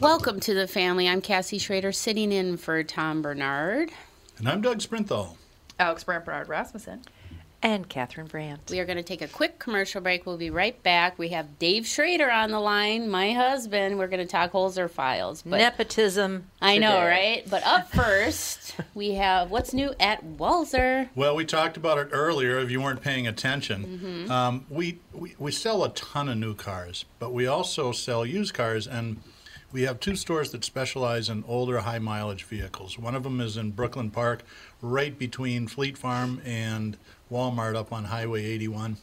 Welcome to the family. I'm Cassie Schrader, sitting in for Tom Barnard. And I'm Doug Sprinthal. Alex Brandt Bernard Rasmussen. And Catherine Brandt. We are going to take a quick commercial break. We'll be right back. We have Dave Schrader on the line, my husband. We're going to talk Holzer files. But Nepotism. I know, right? But up first, we have what's new at Walser. Well, we talked about it earlier if you weren't paying attention. Mm-hmm. Um, we, we, we sell a ton of new cars, but we also sell used cars. And we have two stores that specialize in older, high mileage vehicles. One of them is in Brooklyn Park, right between Fleet Farm and Walmart up on Highway 81.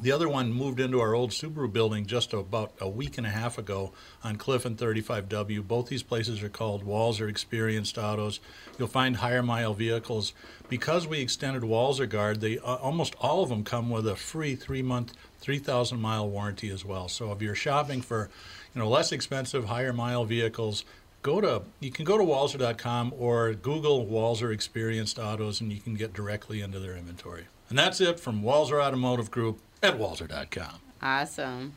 The other one moved into our old Subaru building just about a week and a half ago on Cliff and 35W. Both these places are called Walser Experienced Autos. You'll find higher mile vehicles. Because we extended Walser Guard, they uh, almost all of them come with a free three month, 3,000 mile warranty as well. So if you're shopping for you know less expensive, higher mile vehicles, go to you can go to walser.com or Google Walser Experienced Autos and you can get directly into their inventory. And that's it from Walser Automotive Group at walser.com. Awesome.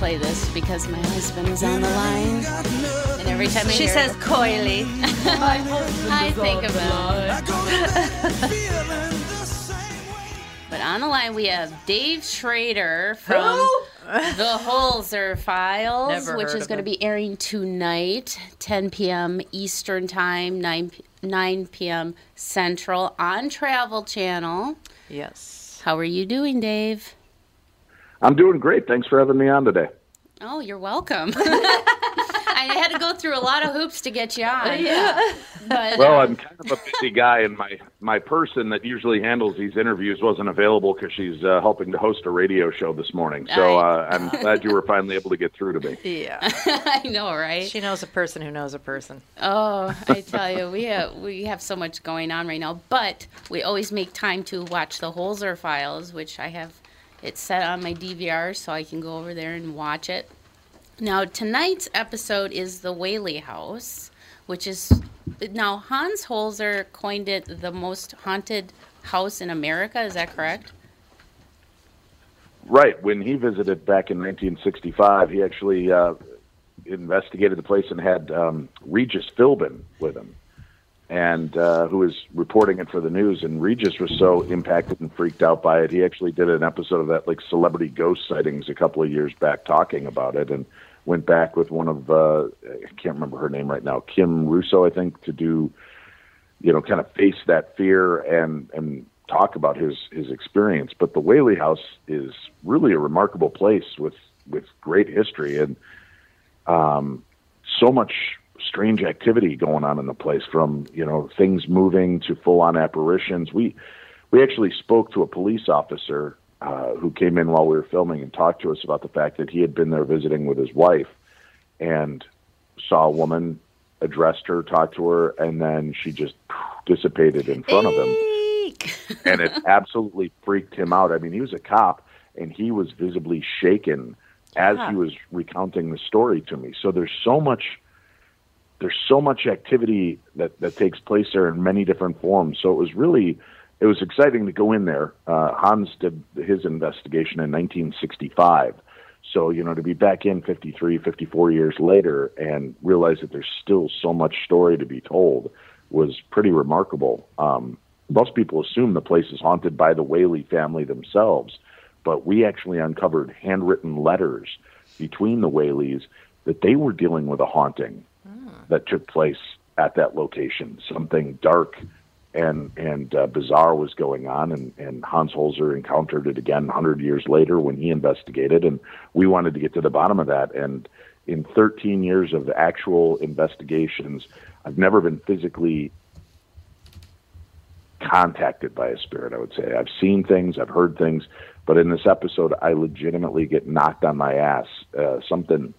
Play this because my husband is on the line. And every time I She hear says coyly. I think of him. But on the line we have Dave Schrader from The Holzer Files, Never which is going to be airing tonight, 10 p.m. Eastern Time, 9, 9 p.m. Central on Travel Channel. yes. How are you doing, Dave? I'm doing great. Thanks for having me on today. Oh, you're welcome. I had to go through a lot of hoops to get you on. Yeah. But, Well, uh, I'm kind of a busy guy, and my my person that usually handles these interviews wasn't available because she's uh, helping to host a radio show this morning. So uh, I'm glad you were finally able to get through to me. Yeah. I know, right? She knows a person who knows a person. Oh, I tell you, we have, we have so much going on right now, but we always make time to watch the Holzer files, which I have it set on my DVR so I can go over there and watch it. Now, tonight's episode is the Whaley House, which is now Hans Holzer coined it the most haunted house in America. Is that correct? Right. When he visited back in 1965, he actually uh, investigated the place and had um, Regis Philbin with him, and uh, who was reporting it for the news. And Regis was so impacted and freaked out by it, he actually did an episode of that, like celebrity ghost sightings, a couple of years back, talking about it, and went back with one of uh, I can't remember her name right now, Kim Russo, I think, to do, you know, kind of face that fear and and talk about his his experience. But the Whaley House is really a remarkable place with with great history and um, so much strange activity going on in the place from you know things moving to full on apparitions. We we actually spoke to a police officer uh, who came in while we were filming and talked to us about the fact that he had been there visiting with his wife and saw a woman addressed her, talked to her, and then she just dissipated in front of him and it absolutely freaked him out. I mean, he was a cop, and he was visibly shaken as Yeah. he was recounting the story to me. So there's so much, there's so much activity that that takes place there in many different forms. So it was really, it was exciting to go in there. Uh, Hans did his investigation in 1965. So, you know, to be back in 53, 54 years later and realize that there's still so much story to be told was pretty remarkable. Um, most people assume the place is haunted by the Whaley family themselves, but we actually uncovered handwritten letters between the Whaleys that they were dealing with a haunting that took place at that location. Something dark and and uh, bizarre was going on, and, and Hans Holzer encountered it again 100 years later when he investigated, and we wanted to get to the bottom of that. And in 13 years of actual investigations, I've never been physically contacted by a spirit, I would say. I've seen things, I've heard things, but in this episode, I legitimately get knocked on my ass. Uh, something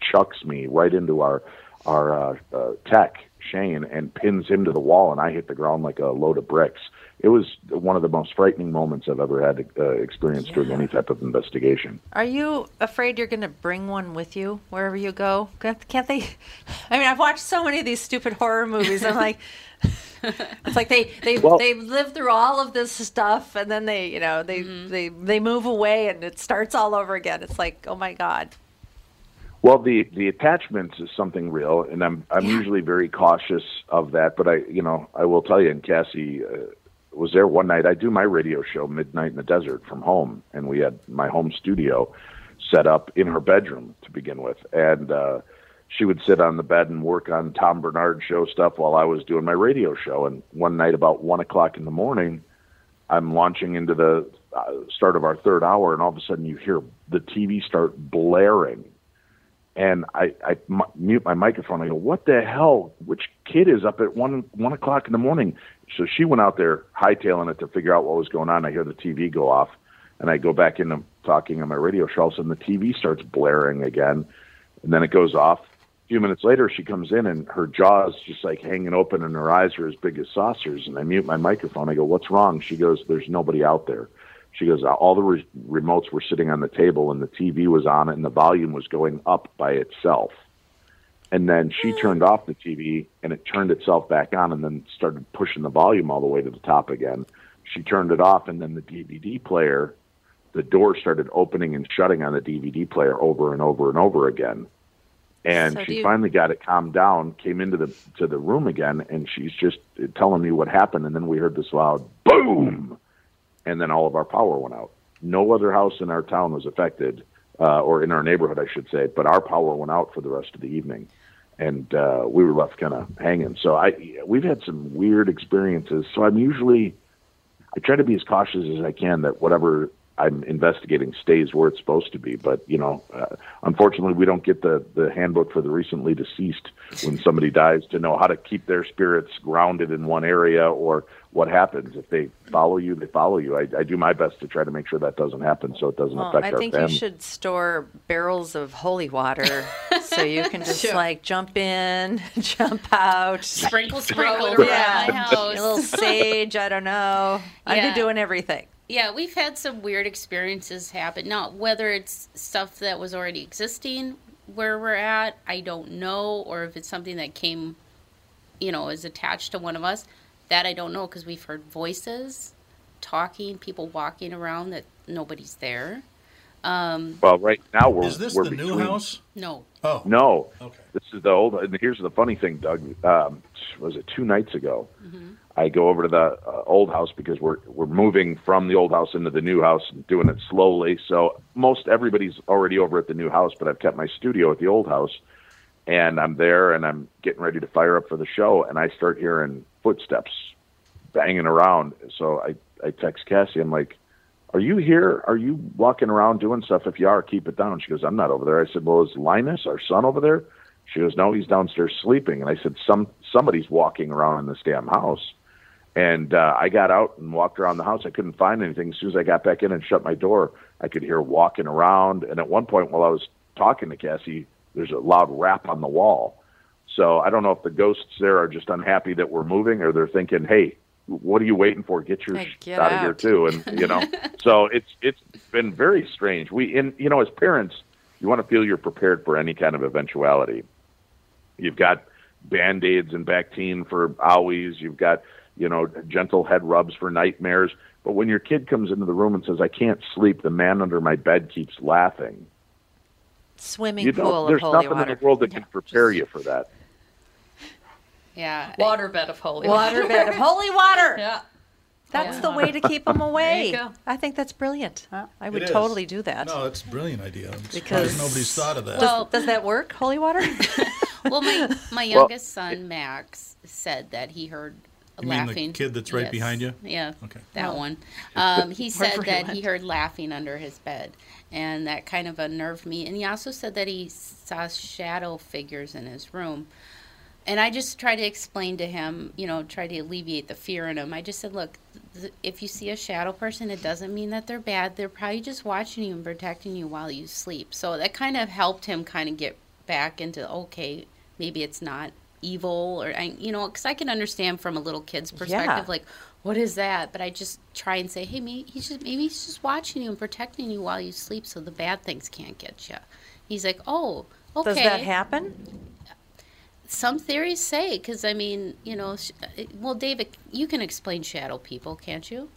chucks me right into our our uh, uh, tech, Shane, and pins him to the wall, and I hit the ground like a load of bricks. It was one of the most frightening moments I've ever had uh, experienced during any type of investigation. Are you afraid you're going to bring one with you wherever you go? Can't, can't they? I mean, I've watched so many of these stupid horror movies. I'm like, it's like they they Well- they live through all of this stuff, and then they you know they they they move away, and it starts all over again. It's like, oh my god. Well, the the attachments is something real, and I'm I'm usually very cautious of that. But I, you know, I will tell you, and Cassie uh, was there one night. I do my radio show midnight in the desert from home, and we had my home studio set up in her bedroom to begin with, and uh, she would sit on the bed and work on Tom Barnard show stuff while I was doing my radio show. And one night, about one o'clock in the morning, I'm launching into the uh, start of our third hour, and all of a sudden, you hear the TV start blaring and I, I m- mute my microphone. I go, "What the hell? Which kid is up at one one o'clock in the morning?" So she went out there hightailing it to figure out what was going on. I hear the TV go off, and I go back into talking on my radio show. All of a sudden, the TV starts blaring again, and then it goes off. A few minutes later, she comes in, and her jaw's just like hanging open, and her eyes are as big as saucers. And I mute my microphone. I go, "What's wrong?" She goes, "There's nobody out there." She goes, uh, all the re- remotes were sitting on the table and the TV was on and the volume was going up by itself. And then she hmm. turned off the TV and it turned itself back on and then started pushing the volume all the way to the top again. She turned it off and then the DVD player, the door started opening and shutting on the DVD player over and over and over again. And So she you- finally got it calmed down, came into the to the room again, and she's just telling me what happened. And then we heard this loud boom, and then all of our power went out. No other house in our town was affected, uh, or in our neighborhood, I should say, but our power went out for the rest of the evening, and uh, we were left kind of hanging. So I, we've had some weird experiences. So I'm usually, I try to be as cautious as I can that whatever I'm investigating stays where it's supposed to be. But you know, uh, unfortunately, we don't get the the handbook for the recently deceased when somebody dies to know how to keep their spirits grounded in one area or what happens if they follow you. They follow you. I, I do my best to try to make sure that doesn't happen, so it doesn't Well, affect I think family. you should store barrels of holy water so you can just Sure. like jump in, jump out. Sprinkle, sprinkle it around around. my A little sage, I don't know. I'd be doing everything. Yeah, we've had some weird experiences happen. Now, whether it's stuff that was already existing where we're at, I don't know, or if it's something that came you know, is attached to one of us. That I don't know because we've heard voices, talking, people walking around that nobody's there. Um, Well, right now we're Is this we're the new between- house? no. Oh, No. Okay. This is the old. And here's the funny thing, Doug. Um, was it two nights ago? I go over to the uh, old house because we're we're moving from the old house into the new house and doing it slowly. So most everybody's already over at the new house, but I've kept my studio at the old house, and I'm there and I'm getting ready to fire up for the show, and I start hearing footsteps banging around. So I I text Cassie. I'm like, "Are you here? Are you walking around doing stuff? If you are, keep it down." She goes, "I'm not over there." I said, "Well, is Linus, our son, over there?" She goes, "No, he's downstairs sleeping." And I said, "Some somebody's walking around in this damn house." And uh, I got out and walked around the house. I couldn't find anything. As soon as I got back in and shut my door, I could hear walking around. And at one point, while I was talking to Cassie, there's a loud rap on the wall. So I don't know if the ghosts there are just unhappy that we're moving, or they're thinking, "Hey, what are you waiting for? Get your Hey, get out of here too!" And you know, so it's it's been very strange. We, in you know, as parents, you want to feel you're prepared for any kind of eventuality. You've got band aids and Bactine for owies. You've got you know gentle head rubs for nightmares. But when your kid comes into the room and says, "I can't sleep," the man under my bed keeps laughing. Swimming You pool don't. of There's holy nothing water. in the world that can prepare you for that. Yeah. Waterbed of holy water. Waterbed of holy water. Yeah. That's Yeah. the way to keep them away. go. I think that's brilliant. I would totally do that. No, it's a brilliant idea. I'm Because- nobody's thought of that. Well, Does that work, holy water? well, my my youngest son Max said that he heard You mean the kid that's right Yes. behind you? Yeah, Okay. that one. Um, he said that he heard laughing under his bed, and that kind of unnerved me. And he also said that he saw shadow figures in his room. And I just tried to explain to him, you know, try to alleviate the fear in him. I just said, look, th- if you see a shadow person, it doesn't mean that they're bad. They're probably just watching you and protecting you while you sleep. So that kind of helped him kind of get back into, okay, maybe it's not evil or, I- you know, because I can understand from a little kid's perspective, like, what is that? But I just try and say, hey, maybe he's just maybe he's just watching you and protecting you while you sleep, so the bad things can't get you. He's like, oh, okay. Does that happen? Some theories say, because I mean, you know, uh, well, David, you can explain shadow people, can't you?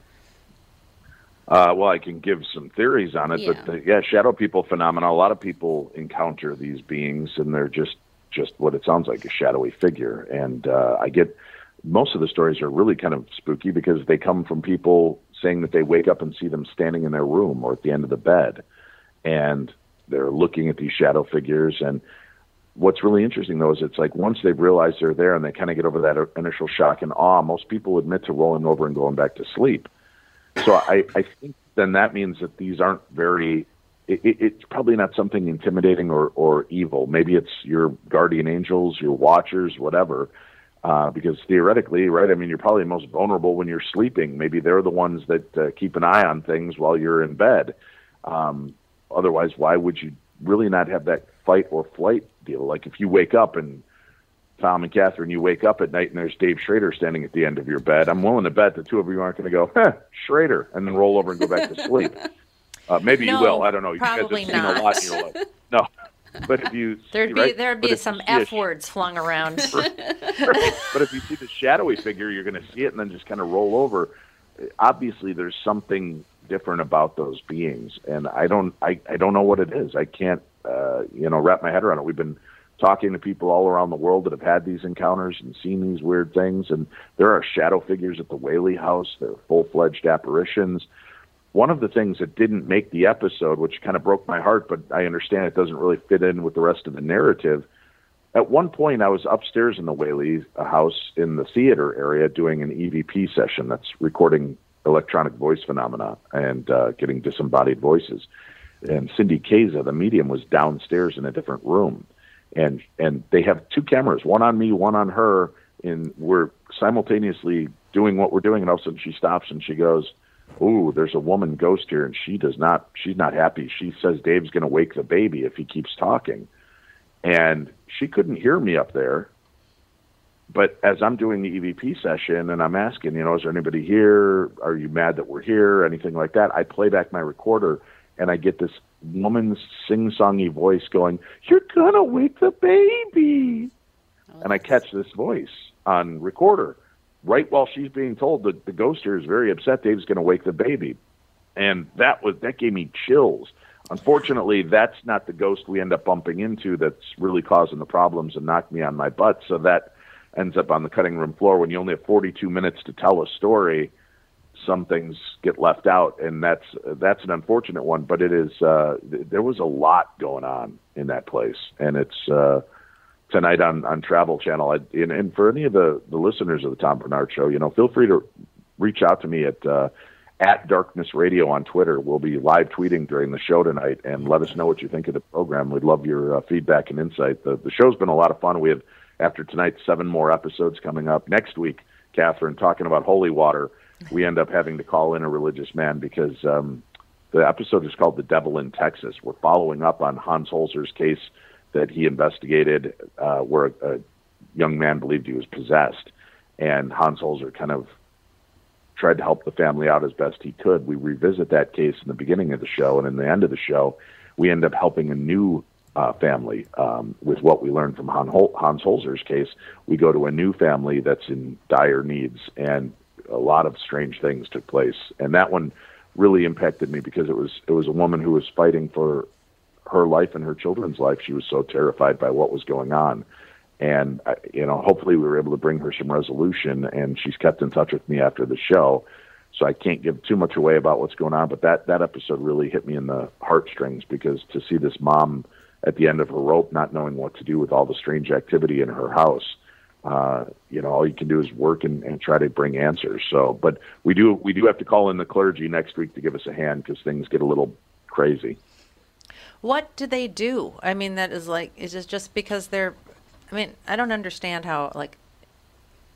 Uh, well, I can give some theories on it, Yeah. but the, yeah, shadow people phenomena. A lot of people encounter these beings, and they're just just what it sounds like a shadowy figure. And uh, I get most of the stories are really kind of spooky because they come from people saying that they wake up and see them standing in their room or at the end of the bed, and they're looking at these shadow figures. And what's really interesting though is it's like once they've realized they're there and they kind of get over that initial shock and awe, most people admit to rolling over and going back to sleep. So I, I think then that means that these aren't very. It, it, it's probably not something intimidating or, or evil. Maybe it's your guardian angels, your watchers, whatever. Uh, because theoretically, right? I mean, you're probably most vulnerable when you're sleeping. Maybe they're the ones that uh, keep an eye on things while you're in bed. Um, otherwise, why would you really not have that fight or flight deal? Like if you wake up and Tom and Catherine, you wake up at night and there's Dave Schrader standing at the end of your bed. I'm willing to bet the two of you aren't going to go, huh, Schrader, and then roll over and go back to sleep. Uh, maybe No, you will. I don't know. You probably guys have seen not. a lot in your life. No, but if you There'd see, be right? there'd But be some f words flung around. but if you see the shadowy figure, you're going to see it and then just kind of roll over. Obviously, there's something different about those beings, and I don't, I, I don't know what it is. I can't, uh, you know, wrap my head around it. We've been talking to people all around the world that have had these encounters and seen these weird things, and there are shadow figures at the Whaley House. They're full-fledged apparitions. One of the things that didn't make the episode, which kind of broke my heart, but I understand it doesn't really fit in with the rest of the narrative at one point, I was upstairs in the Whaley house in the theater area doing an EVP session that's recording electronic voice phenomena and uh, getting disembodied voices. And Cindy Kaza, the medium, was downstairs in a different room, and and they have two cameras, one on me, one on her, and we're simultaneously doing what we're doing. And all of a sudden, she stops and she goes, "Ooh, there's a woman ghost here, and she does not. She's not happy. She says Dave's going to wake the baby if he keeps talking." and she couldn't hear me up there. But as I'm doing the EVP session and I'm asking, you know, is there anybody here? Are you mad that we're here? Anything like that? I play back my recorder and I get this woman's sing-songy voice going, "You're gonna wake the baby," oh, and I catch this voice, on recorder right while she's being told that the ghost here is very upset Dave's going to wake the baby. And that was that gave me chills. Unfortunately, that's not the ghost we end up bumping into that's really causing the problems and knocked me on my butt. So that ends up on the cutting room floor when you only have 42 minutes to tell a story. Some things get left out, and that's that's an unfortunate one. But it is uh, there was a lot going on in that place, and it's uh, tonight on on Travel Channel. I, and, and for any of the the listeners of the Tom Barnard Show, you know, feel free to reach out to me at uh, at Darkness Radio on Twitter. We'll be live tweeting during the show tonight, and let us know what you think of the program. We'd love your uh, feedback and insight. The the show's been a lot of fun. We have after tonight seven more episodes coming up next week. Catherine talking about holy water. We end up having to call in a religious man because um, the episode is called "The Devil in Texas." We're following up on Hans Holzer's case that he investigated, uh, where a, a young man believed he was possessed, and Hans Holzer kind of tried to help the family out as best he could. We revisit that case in the beginning of the show, and in the end of the show, we end up helping a new uh, family um, with what we learned from Han Hol- Hans Holzer's case. We go to a new family that's in dire needs, and a lot of strange things took place. And that one really impacted me because it was it was a woman who was fighting for her life and her children's life. She was so terrified by what was going on. And, uh, you know, hopefully we were able to bring her some resolution, and she's kept in touch with me after the show. So I can't give too much away about what's going on, but that, that episode really hit me in the heartstrings because to see this mom at the end of her rope, not knowing what to do with all the strange activity in her house, uh, you know, all you can do is work and, and try to bring answers. So, but we do we do have to call in the clergy next week to give us a hand because things get a little crazy. What do they do? I mean, that is like, is it just because they're, I mean, I don't understand how, like,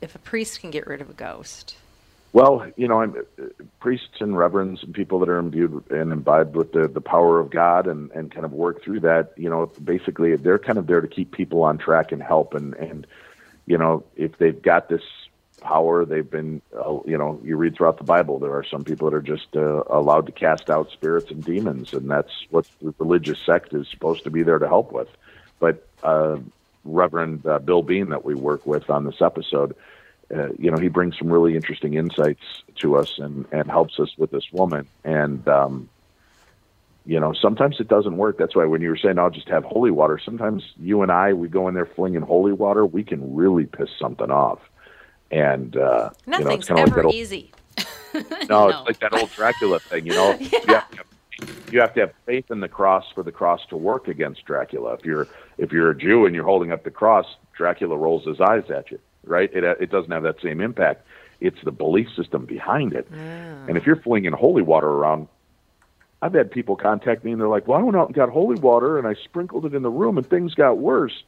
if a priest can get rid of a ghost. Well, you know, I'm, uh, priests and reverends and people that are imbued and imbibed with the, the power of God and, and kind of work through that, you know, basically they're kind of there to keep people on track and help. And, and you know, if they've got this power. They've been, uh, you know, you read throughout the Bible, there are some people that are just uh, allowed to cast out spirits and demons, and that's what the religious sect is supposed to be there to help with. But uh, Reverend uh, Bill Bean, that we work with on this episode, uh, you know, he brings some really interesting insights to us and, and helps us with this woman. And, um, you know, sometimes it doesn't work. That's why when you were saying I'll just have holy water, sometimes you and I, we go in there flinging holy water, we can really piss something off and uh, Nothing's you know, ever of like old, easy. no, No. it's like that old Dracula thing. You know, you, have to have, you have to have faith in the cross for the cross to work against Dracula. If you're if you're a Jew and you're holding up the cross, Dracula rolls his eyes at you. Right? It it doesn't have that same impact. It's the belief system behind it. And if you're flinging holy water around, I've had people contact me and they're like, "Well, I went out and got holy water and I sprinkled it in the room and things got worse."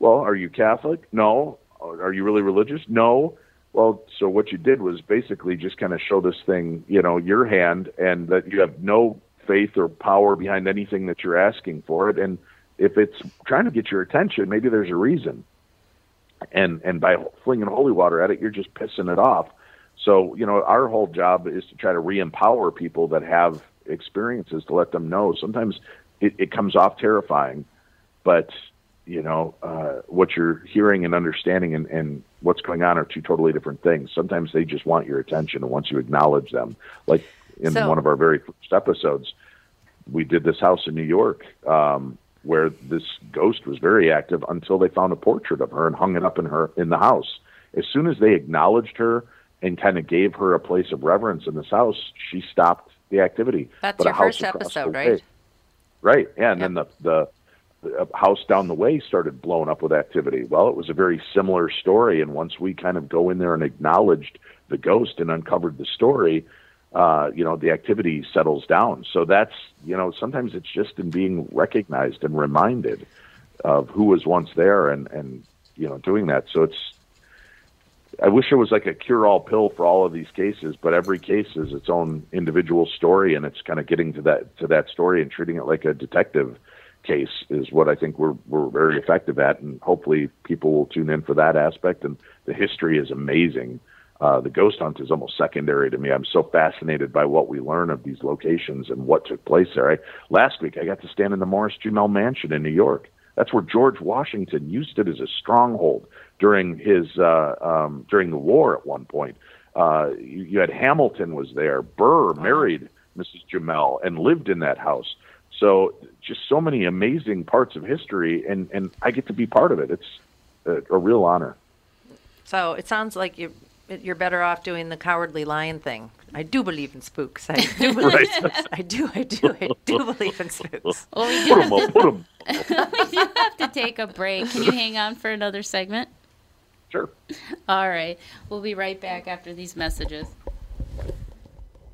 Well, are you Catholic? No. Are you really religious? No. Well, so what you did was basically just kind of show this thing, you know, your hand, and that you have no faith or power behind anything that you're asking for it. And if it's trying to get your attention, maybe there's a reason. And and by flinging holy water at it, you're just pissing it off. So you know, our whole job is to try to re-empower people that have experiences to let them know. Sometimes it, it comes off terrifying, but you know uh, what you're hearing and understanding and, and what's going on are two totally different things. Sometimes they just want your attention, and once you acknowledge them, like in So- one of our very first episodes, we did this house in New York um, where this ghost was very active until they found a portrait of her and hung it up in her in the house. As soon as they acknowledged her and kind of gave her a place of reverence in this house, she stopped the activity. That's But your first episode, right? way- Right. Yeah, and then the the the house down the way started blowing up with activity. Well, it was a very similar story, and once we kind of go in there and acknowledged the ghost and uncovered the story, uh, you know, the activity settles down. So that's you know, sometimes it's just in being recognized and reminded of who was once there, and and you know, doing that. So it's I wish there was like a cure-all pill for all of these cases, but every case is its own individual story, and it's kind of getting to that to that story and treating it like a detective case is what I think we're we're very effective at, and hopefully people will tune in for that aspect. And the history is amazing. Uh, the ghost hunt is almost secondary to me. I'm so fascinated by what we learn of these locations and what took place there. I, last week, I got to stand in the Morris Jumel Mansion in New York. That's where George Washington used it as a stronghold during his uh, um, during the war at one point. Uh, you, you had Hamilton was there. Burr married Mrs. Jumel and lived in that house. So just so many amazing parts of history, and and I get to be part of it. It's a, a real honor. So it sounds like you you're better off doing the cowardly lion thing. I do believe in spooks. I do believe. I do. I do. I do believe in spooks. Well, we Put do, 'em up, put 'em. we do have to take a break. Can you hang on for another segment? Sure. All right. We'll be right back after these messages.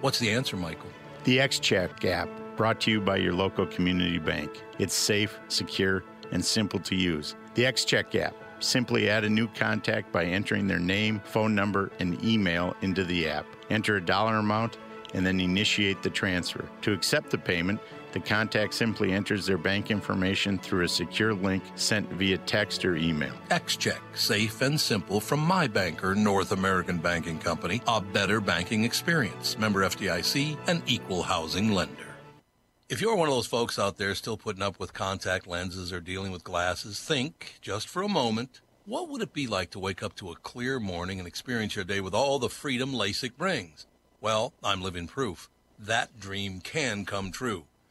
What's the answer, Michael? The XCheck app, brought to you by your local community bank. It's safe, secure, and simple to use. The XCheck app. Simply add a new contact by entering their name, phone number, and email into the app. Enter a dollar amount and then initiate the transfer. To accept the payment, the contact simply enters their bank information through a secure link sent via text or email. XCheck, safe and simple from my banker, North American Banking Company, a better banking experience. Member FDIC, an equal housing lender. If you're one of those folks out there still putting up with contact lenses or dealing with glasses, think just for a moment what would it be like to wake up to a clear morning and experience your day with all the freedom LASIK brings? Well, I'm living proof. That dream can come true.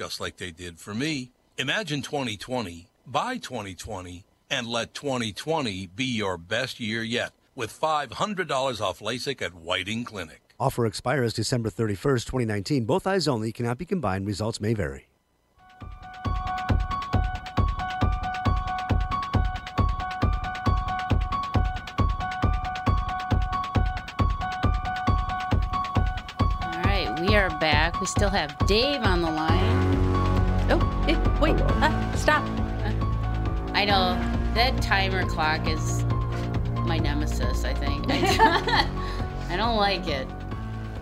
just like they did for me. Imagine 2020, buy 2020, and let 2020 be your best year yet with $500 off LASIK at Whiting Clinic. Offer expires December 31st, 2019. Both eyes only cannot be combined. Results may vary. All right. We are back. We still have Dave on the line. Wait, uh, stop. I know that timer clock is my nemesis, I think. I don't like it.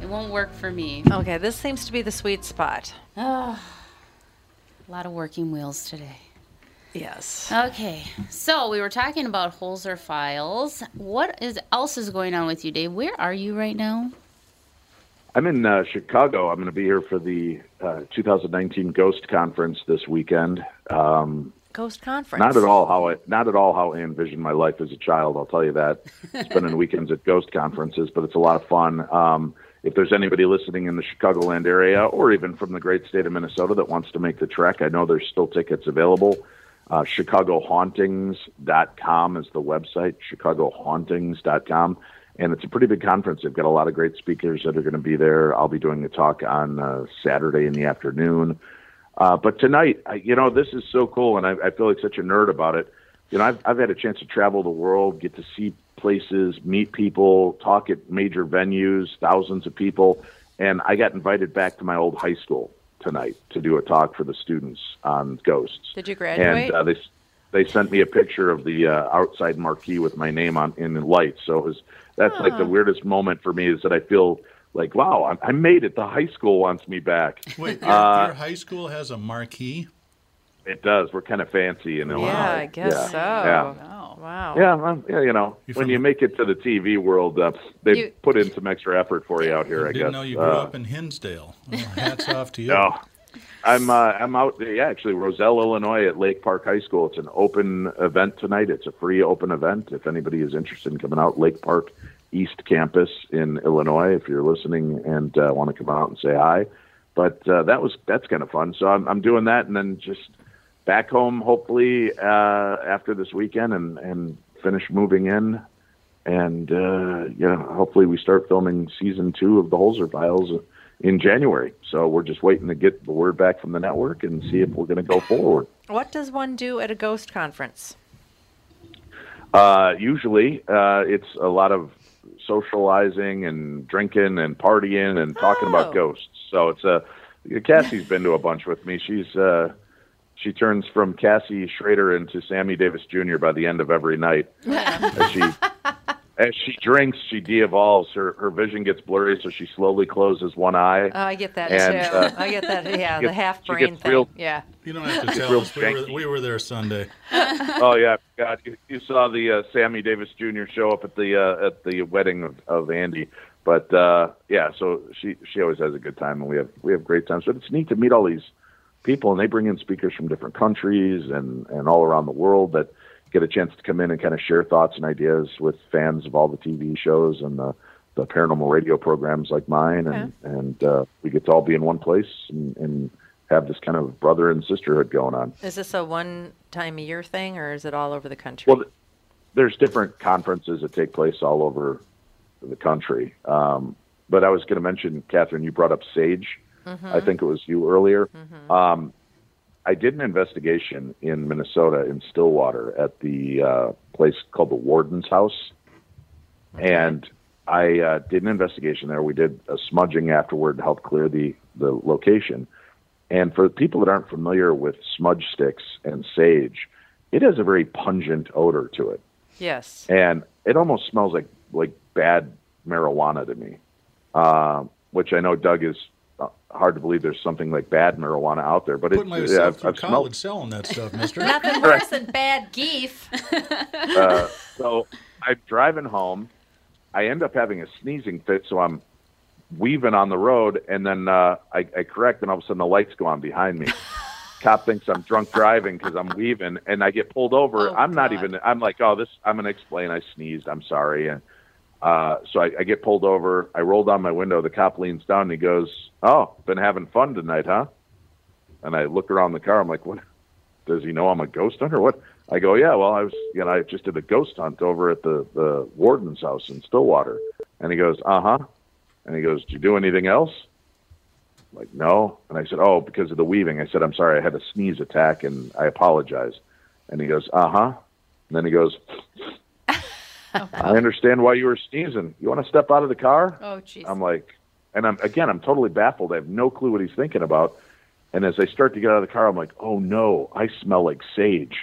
It won't work for me. Okay, this seems to be the sweet spot. Oh, a lot of working wheels today. Yes. Okay, so we were talking about Holzer files. What is else is going on with you, Dave? Where are you right now? I'm in uh, Chicago. I'm going to be here for the uh, 2019 Ghost Conference this weekend. Um, Ghost conference. not at all how I not at all how I envisioned my life as a child. I'll tell you that. Spending weekends at Ghost conferences, but it's a lot of fun. Um, if there's anybody listening in the Chicagoland area, or even from the great state of Minnesota that wants to make the trek, I know there's still tickets available. Uh, ChicagoHauntings.com is the website. ChicagoHauntings.com. And it's a pretty big conference. They've got a lot of great speakers that are going to be there. I'll be doing a talk on uh, Saturday in the afternoon. Uh, but tonight, I, you know, this is so cool, and I, I feel like such a nerd about it. You know, I've, I've had a chance to travel the world, get to see places, meet people, talk at major venues, thousands of people, and I got invited back to my old high school tonight to do a talk for the students on ghosts. Did you graduate? And uh, they they sent me a picture of the uh, outside marquee with my name on in the lights. So it was that's like the weirdest moment for me is that I feel like wow, I, I made it. The high school wants me back. Wait, your, Uh, your high school has a marquee? It does. We're kind of fancy in Illinois. yeah, I guess yeah. so. Yeah. Wow. Yeah, well, yeah, you know, You when you make it to the TV world, uh, they You- put in some extra effort for you out here. I Didn't guess. know you grew Uh, up in Hinsdale. Well, hats off to you. No, I'm uh, I'm out. Yeah, actually, Roselle, Illinois, at Lake Park High School. It's an open event tonight. It's a free open event. If anybody is interested in coming out, Lake Park East Campus in Illinois. If you're listening and uh, want to come out and say hi, but uh, that was that's kind of fun. So I'm I'm doing that, and then just back home hopefully uh, after this weekend and and finish moving in. And uh, you know hopefully we start filming season two of the Holzer Files in January. So we're just waiting to get the word back from the network and see if we're going to go forward. What does one do at a ghost conference? Uh, usually, uh, it's a lot of socializing and drinking and partying and talking Oh. about ghosts. So it's a Cassie's been to a bunch with me. She's uh, she turns from Cassie Schrader into Sammy Davis Jr. by the end of every night. As she as she drinks, she de-evolves. Her her vision gets blurry, so she slowly closes one eye. Oh, I get that And, too. uh, I get that. Yeah, she the half brain thing. real- yeah. You don't have to tell Real us. We were, we were there Sunday. oh yeah, God, you, you saw the uh, Sammy Davis Jr. show up at the uh, at the wedding of, of Andy. But uh, yeah, so she she always has a good time, and we have we have great times. But it's neat to meet all these people, and they bring in speakers from different countries and and all around the world that get a chance to come in and kind of share thoughts and ideas with fans of all the TV shows and the the paranormal radio programs like mine, and and uh, we get to all be in one place and, and have this kind of brother and sisterhood going on. Is this a one time a year thing or is it all over the country? Well, there's different conferences that take place all over the country. Um, but I was going to mention, Catherine, you brought up Sage. I think it was you earlier. Um, I did an investigation in Minnesota, in Stillwater, at the uh, place called the Warden's House. And I uh, did an investigation there. We did a smudging afterward to help clear the, the location. And for people that aren't familiar with smudge sticks and sage, it has a very pungent odor to it yes. and it almost smells like like bad marijuana to me. Um, which I know Doug is uh, hard to believe there's something like bad marijuana out there, but Put it's myself yeah, I've, through I've college smelled. selling that stuff, Mister. Nothing worse than bad geef. Uh, so I'm driving home. I end up having a sneezing fit, so I'm weaving on the road, and then uh, I, I correct, and all of a sudden the lights go on behind me. Cop thinks I'm drunk driving because I'm weaving, and I get pulled over. Oh, I'm not even. I'm like, oh, this. I'm gonna explain. I sneezed. I'm sorry. And uh, so I, I get pulled over. I roll down my window. The cop leans down and he goes, "Oh, been having fun tonight, huh?" And I look around the car. I'm like, "What? Does he know I'm a ghost hunter? What?" I go, "Yeah, well, I was, you know, I just did a ghost hunt over at the the warden's house in Stillwater." And he goes, "Uh huh." And he goes, "Did you do anything else?" I'm like, "No." And I said, "Oh, because of the weaving." I said, "I'm sorry, I had a sneeze attack, and I apologize." And he goes, "Uh huh." And then he goes, I understand why you were sneezing. You want to step out of the car? Oh, jeez. I'm like, and I'm again, I'm totally baffled. I have no clue what he's thinking about. And as I start to get out of the car, I'm like, oh no, I smell like sage.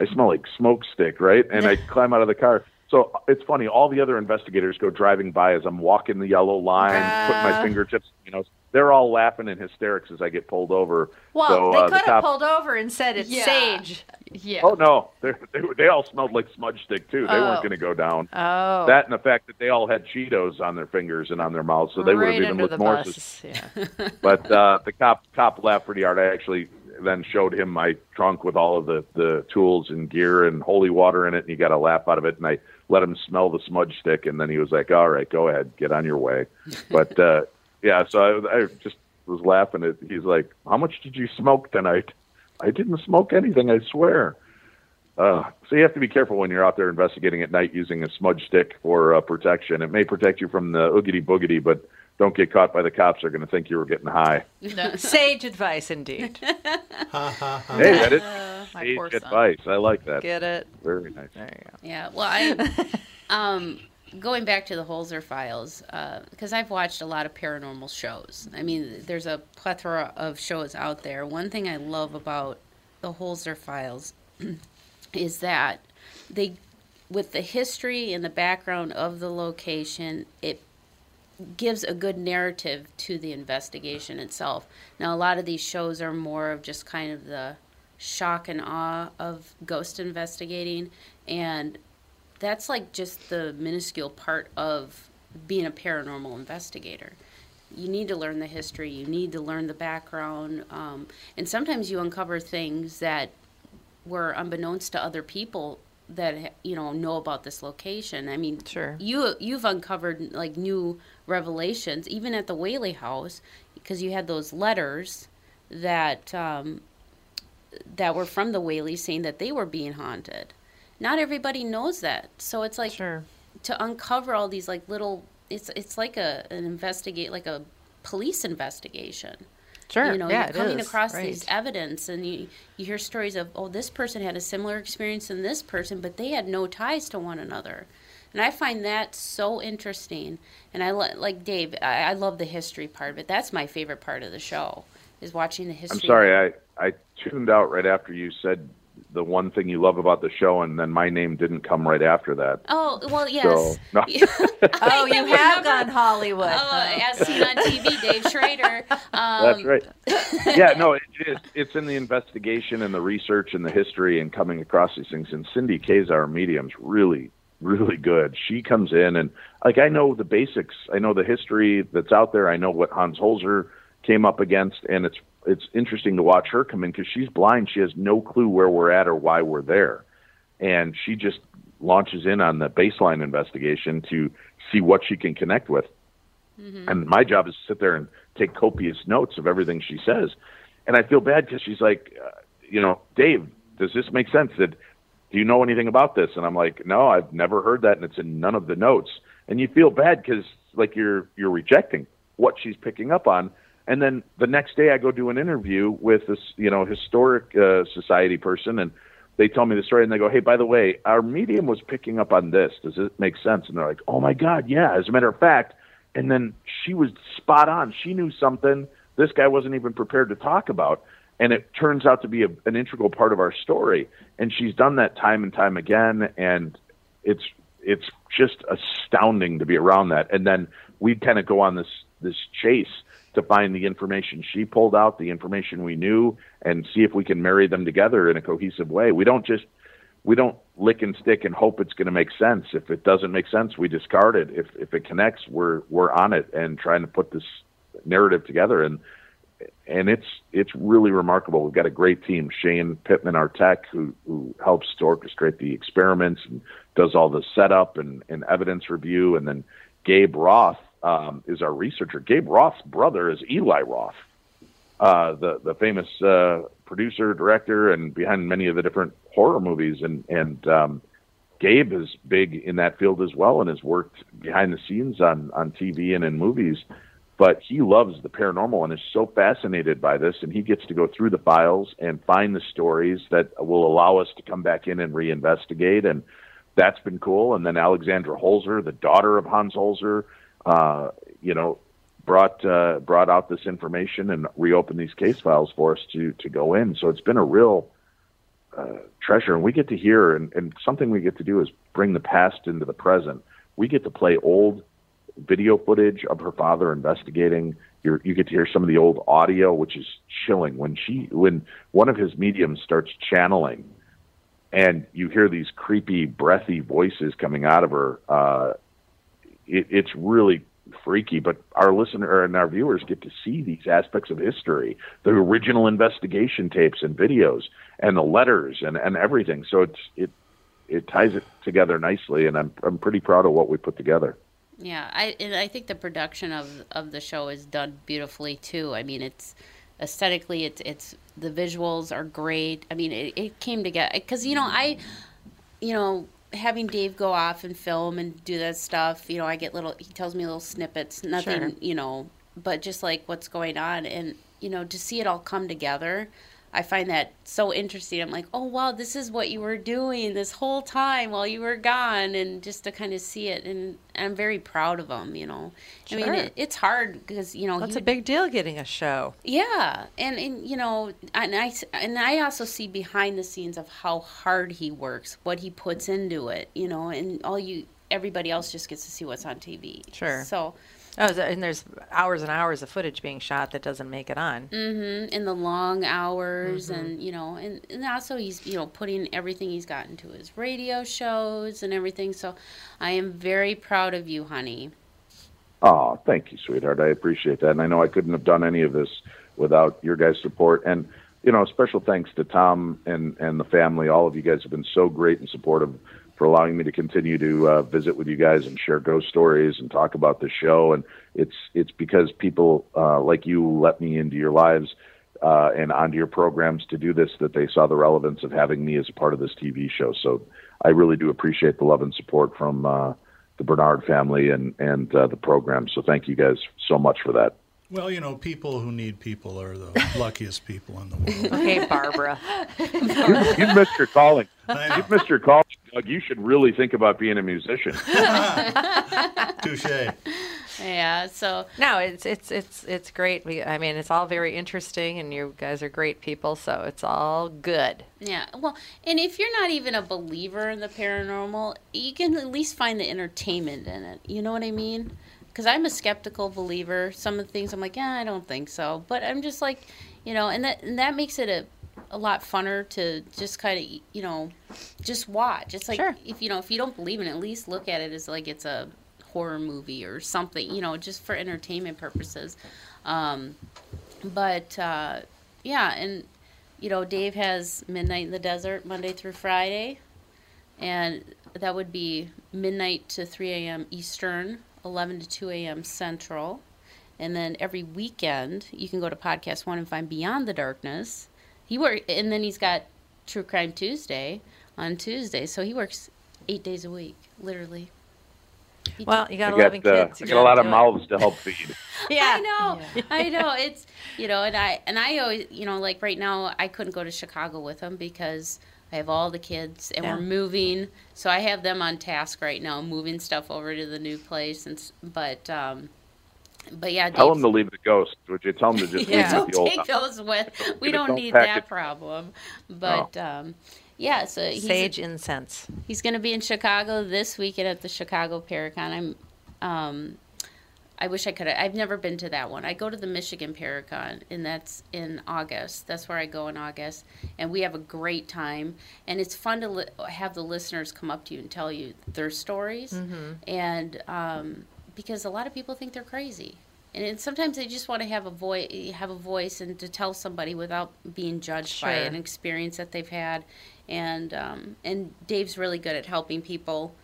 I smell like smoke stick, right? And I climb out of the car. So it's funny. All the other investigators go driving by as I'm walking the yellow line, putting my Ah. fingertips. You know, they're all laughing in hysterics as I get pulled over. Well, so, they uh, could the have cop, pulled over and said it's Yeah. sage. Yeah. Oh no, they they, they all smelled like smudge stick too. They Oh. weren't going to go down. Oh. That and the fact that they all had Cheetos on their fingers and on their mouths, so they would right have even under looked more. sus- Yeah. But uh, the cop cop laughed pretty hard. I actually then showed him my trunk with all of the the tools and gear and holy water in it, and he got a laugh out of it. And I let him smell the smudge stick, and then he was like, "All right, go ahead, get on your way." But uh, yeah, so I, I just was laughing at. He's like, "How much did you smoke tonight?" I didn't smoke anything. I swear. Uh, so you have to be careful when you're out there investigating at night using a smudge stick for uh, protection. It may protect you from the oogity boogity, but don't get caught by the cops. They're going to think you were getting high. No. Sage advice, indeed. Hey, that is My sage advice. I like that. Get it? Very nice. There you go. Yeah, well, I, um, going back to the Holzer files, uh, because I've watched a lot of paranormal shows. I mean, there's a plethora of shows out there. One thing I love about the Holzer files is that they, with the history and the background of the location, it gives a good narrative to the investigation itself. Now, a lot of these shows are more of just kind of the shock and awe of ghost investigating, and that's like just the minuscule part of being a paranormal investigator. You need to learn the history, you need to learn the background, um, and sometimes you uncover things that were unbeknownst to other people that you know know about this location. I mean, Sure. you you've uncovered like new revelations even at the Whaley House because you had those letters that um, that were from the Whaley saying that they were being haunted. Not everybody knows that. So it's like Sure. to uncover all these like little it's it's like a an investigate like a police investigation. Sure. You know, yeah, you're coming is. across Right. these evidence and you you hear stories of oh this person had a similar experience than this person, but they had no ties to one another. And I find that so interesting. And I lo- like Dave. I, I love the history part of it. That's my favorite part of the show is watching the history. I'm sorry, I I tuned out right after you said the one thing you love about the show, and then my name didn't come right after that. Oh well, yes. So, no. Oh, you have gone Hollywood. Oh, huh? as seen on TV, Dave Schrader. Um, That's right. yeah, no, it, it, it's in the investigation and the research and the history and coming across these things. And Cindy Kazar Medium's really, really good. She comes in and like I know the basics. I know the history that's out there. I know what Hans Holzer came up against, and it's it's interesting to watch her come in because she's blind. She has no clue where we're at or why we're there, and she just launches in on the baseline investigation to see what she can connect with. And my job is to sit there and take copious notes of everything she says. And I feel bad because she's like, uh, you know, Dave, does this make sense? That do you know anything about this? And I'm like, no, I've never heard that, and it's in none of the notes. And you feel bad because like you're you're rejecting what she's picking up on. And then the next day, I go do an interview with this, you know, historic uh, society person, and they tell me the story, and they go, "Hey, by the way, our medium was picking up on this. Does it make sense?" And they're like, "Oh my God, yeah." As a matter of fact, and then she was spot on. She knew something this guy wasn't even prepared to talk about, and it turns out to be a, an integral part of our story. And she's done that time and time again, and it's it's just astounding to be around that. And then we kind of go on this this chase to find the information she pulled out, the information we knew, and see if we can marry them together in a cohesive way. We don't just we don't lick and stick and hope it's going to make sense. If it doesn't make sense, we discard it. If if it connects, we're we're on it and trying to put this narrative together. And and it's it's really remarkable. We've got a great team. Shane Pittman, our tech, who who helps to orchestrate the experiments and does all the setup and, and evidence review, and then Gabe Roth um, is our researcher. Gabe Roth's brother is Eli Roth, uh, the the famous uh, producer, director, and behind many of the different horror movies. And and um, Gabe is big in that field as well, and has worked behind the scenes on on TV and in movies. But he loves the paranormal and is so fascinated by this, and he gets to go through the files and find the stories that will allow us to come back in and reinvestigate. And that's been cool. And then Alexandra Holzer, the daughter of Hans Holzer, uh, you know, brought uh, brought out this information and reopened these case files for us to to go in. So it's been a real uh, treasure, and we get to hear and, and something we get to do is bring the past into the present. We get to play old video footage of her father investigating. You're, you get to hear some of the old audio, which is chilling. When she, when one of his mediums starts channeling, and you hear these creepy, breathy voices coming out of her, uh, it, it's really freaky. But our listener and our viewers get to see these aspects of history, the original investigation tapes and videos, and the letters and, and everything. So it's it it ties it together nicely, and I'm I'm pretty proud of what we put together. Yeah, I I think the production of of the show is done beautifully too. I mean, it's aesthetically, it's it's the visuals are great. I mean, it, it came together because you know I, you know, having Dave go off and film and do that stuff. You know, I get little. He tells me little snippets. Nothing, Sure. you know, but just like what's going on, and you know, to see it all come together. I find that so interesting. I'm like, oh wow, this is what you were doing this whole time while you were gone, and just to kind of see it, and I'm very proud of him. You know, Sure. I mean, it, it's hard because you know That's a big deal getting a show. yeah, and and you know, and I and I also see behind the scenes of how hard he works, what he puts into it, you know, and all you everybody else just gets to see what's on TV. Sure. So, Oh, and there's hours and hours of footage being shot that doesn't make it on. Mm-hmm. in the long hours, Mhm. and you know, and, and also he's you know putting everything he's got into his radio shows and everything. So, I am very proud of you, honey. Oh, thank you, sweetheart. I appreciate that. And I know I couldn't have done any of this without your guys' support. And, you know, special thanks to Tom and, and the family. All of you guys have been so great and supportive for allowing me to continue to uh, visit with you guys and share ghost stories and talk about the show. And it's, it's because people uh, like you let me into your lives uh, and onto your programs to do this that they saw the relevance of having me as a part of this TV show. So I really do appreciate the love and support from uh, the Barnard family and and uh, the program. So thank you guys so much for that. Well, you know, people who need people are the luckiest people in the world. Okay, Barbara. you, you've missed your calling. You've missed your calling, Doug. You should really think about being a musician. Touche. Yeah, so No, it's it's it's it's great. We, I mean, it's all very interesting, and you guys are great people, so it's all good. Yeah, well, and if you're not even a believer in the paranormal, you can at least find the entertainment in it. You know what I mean? Because I'm a skeptical believer. Some of the things I'm like, yeah, I don't think so. But I'm just like, you know, and that and that makes it a a lot funner to just kind of you know just watch. It's like Sure. if you know if you don't believe in it, at least look at it as like it's a horror movie or something. You know, just for entertainment purposes. Um, but uh, yeah, and you know, Dave has Midnight in the Desert Monday through Friday, and that would be midnight to 3 a.m. Eastern, 11 to 2 a.m. Central. And then every weekend, you can go to Podcast One and find Beyond the Darkness. He work, and then he's got True Crime Tuesday on Tuesday, so he works eight days a week, literally. He Well, you got I got, 11 uh, kids. You got a lot of it. mouths to help feed. Yeah. I know. I know. It's you know, and I and I always you know, like right now I couldn't go to Chicago with him because I have all the kids and Yeah. we're moving. So I have them on task right now, moving stuff over to the new place and but um but yeah, Tell Dave's- them to leave the ghost. Would you tell them to just yeah, leave don't the old take those with. We Don't don't need that it. problem. But um yeah, so he's Sage incense. He's going to be in Chicago this weekend at the Chicago Paracon. I'm, um, I wish I could. I've never been to that one. I go to the Michigan Paracon, and that's in August. That's where I go in August, and we have a great time. And it's fun to li- have the listeners come up to you and tell you their stories, and um, because a lot of people think they're crazy. And it, sometimes they just want to have a voice, have a voice, and to tell somebody without being judged by an experience that they've had. And um, and Dave's really good at helping people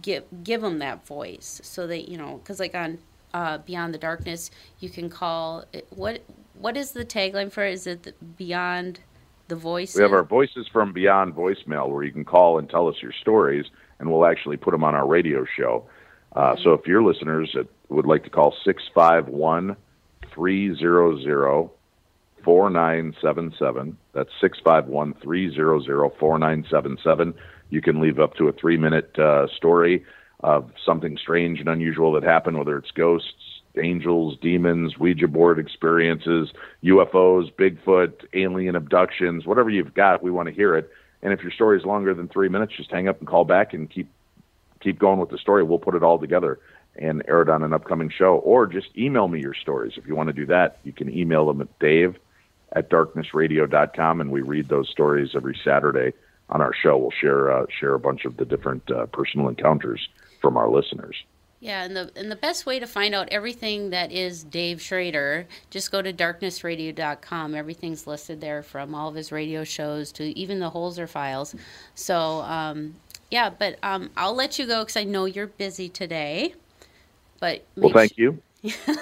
give give them that voice, so that you know, because like on uh, Beyond the Darkness, you can call it, what what is the tagline for? it? Is it the Beyond the Voice? We have our Voices from Beyond voicemail where you can call and tell us your stories, and we'll actually put them on our radio show. Uh, so if your listeners would like to call 651 300 4977, that's 651 300 4977, you can leave up to a three minute uh, story of something strange and unusual that happened, whether it's ghosts, angels, demons, Ouija board experiences, UFOs, Bigfoot, alien abductions, whatever you've got, we want to hear it. And if your story is longer than three minutes, just hang up and call back and keep keep going with the story. We'll put it all together and air it on an upcoming show. Or just email me your stories. If you want to do that, you can email them at dave at darknessradio.com and we read those stories every Saturday on our show. We'll share uh, share a bunch of the different uh, personal encounters from our listeners. Yeah, and the and the best way to find out everything that is Dave Schrader, just go to darknessradio.com. Everything's listed there from all of his radio shows to even the Holzer files. So, um, yeah, but um, I'll let you go because I know you're busy today. But Well, thank su- you.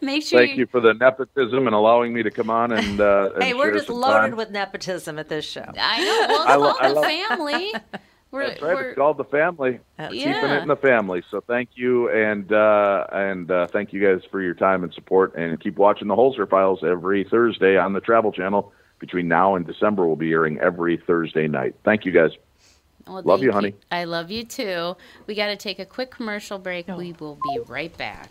make sure Thank you for the nepotism and allowing me to come on and. Uh, and Hey, we're share just some loaded time. with nepotism at this show. I know. Well, it's I lo- called I the family. We're, That's right. we're It's called the family. That's Keeping Yeah. it in the family. So thank you, and uh, and uh, thank you guys for your time and support. And keep watching the Holzer Files every Thursday on the Travel Channel. Between now and December, we'll be airing every Thursday night. Thank you guys. Well, Love thank you, honey. I love you too. We got to take a quick commercial break. We will be right back.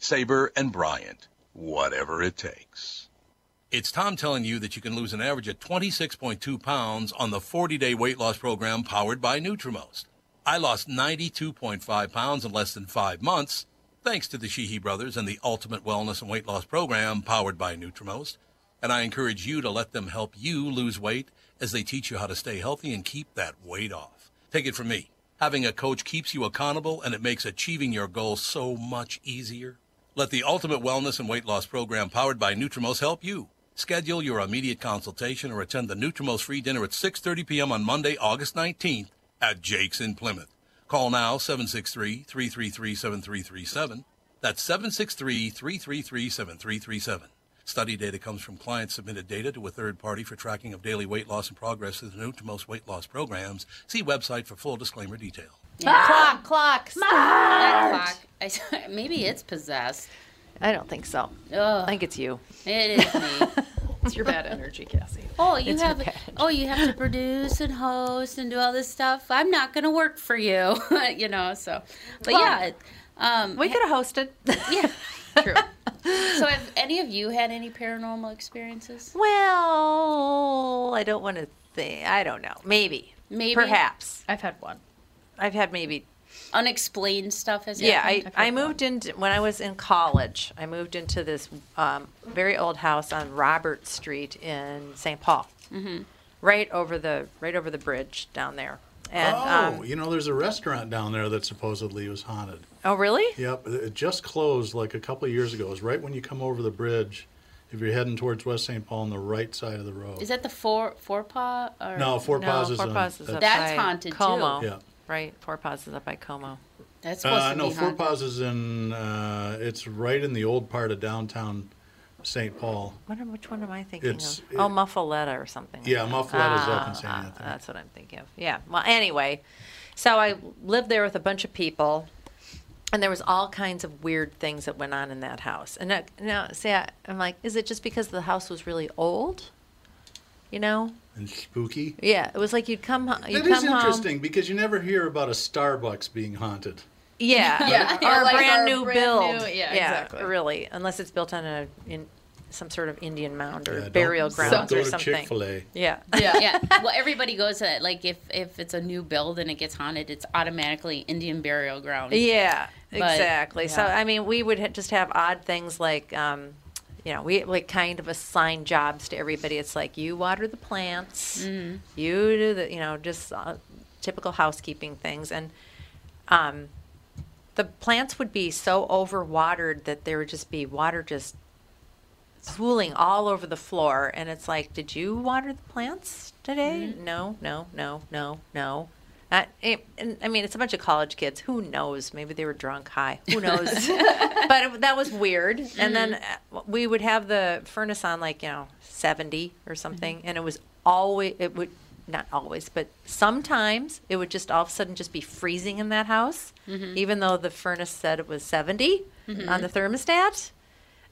Sabre and Bryant, whatever it takes. It's Tom telling you that you can lose an average of 26.2 pounds on the 40 day weight loss program powered by Nutrimost. I lost 92.5 pounds in less than five months thanks to the Sheehy brothers and the Ultimate Wellness and Weight Loss Program powered by Nutrimost. And I encourage you to let them help you lose weight as they teach you how to stay healthy and keep that weight off. Take it from me. Having a coach keeps you accountable and it makes achieving your goals so much easier. Let the Ultimate Wellness and Weight Loss Program powered by Nutrimost help you. Schedule your immediate consultation or attend the Nutrimost free dinner at 6:30 p.m. on Monday, August 19th at Jake's in Plymouth. Call now 763-333-7337. That's 763-333-7337. Study data comes from client submitted data to a third party for tracking of daily weight loss and progress through the most weight loss programs. See website for full disclaimer detail. Clock, clock, stop. That clock. I, maybe it's possessed. I don't think so. Ugh. I think it's you. It is me. It's your bad energy, Cassie. Oh, you It's have oh, you have to produce and host and do all this stuff. I'm not going to work for you, you know. So, but Well, yeah, um, We could have hosted. yeah. True. So, have any of you had any paranormal experiences? well, I don't want to think. I don't know. Maybe. Maybe Perhaps. I've had one. I've had maybe unexplained stuff has Yeah, happened. I, I moved into when I was in college. I moved into this um, very old house on Robert Street in St. Paul, mm-hmm. right over the right over the bridge down there. And oh, um, you know, there's a restaurant down there that supposedly was haunted. Oh, really? Yep, it just closed like a couple of years ago. It was right when you come over the bridge. If you're heading towards West St. Paul on the right side of the road. Is that the four four paw or No, Forepaugh's is Four on- Paws is that's- up That's by haunted, too. Yeah. Right, Forepaugh's is up by Como. That's supposed Uh, to no, be Four haunted. Paws is in. Uh, it's right in the old part of downtown St. Paul. What, which one am I thinking It's- of? oh, Muffuletta or something. like Yeah, that. Muffuletta's up in Ah, St. ah, Anthony. That's what I'm thinking of. Yeah. Well, anyway, so I lived there with a bunch of people, and there was all kinds of weird things that went on in that house. And that, now, see, I, I'm like, is it just because the house was really old? You know? And spooky. Yeah. It was like you'd come, ho- you'd That is come home. interesting because you never hear about a Starbucks being haunted. Yeah, Yeah, or yeah, a like brand new brand build. new- yeah, exactly. really, unless it's built on a in some sort of Indian mound or Yeah, don't- burial don't grounds go or to something. Chick-fil-A. Yeah, Yeah. yeah. Well, everybody goes to like if if it's a new build and it gets haunted, it's automatically Indian burial ground. Yeah, But- exactly. So. I mean, we would ha- just have odd things like, um, you know, we like kind of assign jobs to everybody. It's like you water the plants, Mm-hmm. you do the, you know, just uh, typical housekeeping things, and um, the plants would be so overwatered that there would just be water just swooling all over the floor, and it's like, did you water the plants today? Mm-hmm. No, no, no, no, no. It, eh, and, I mean, it's a bunch of college kids. Who knows? Maybe they were drunk, high. Who knows? but it, that was weird. And then mm-hmm. uh, we would have the furnace on like you know seventy or something, mm-hmm. and it was always it would not always, but sometimes it would just all of a sudden just be freezing in that house, even though the furnace said it was 70 on the thermostat,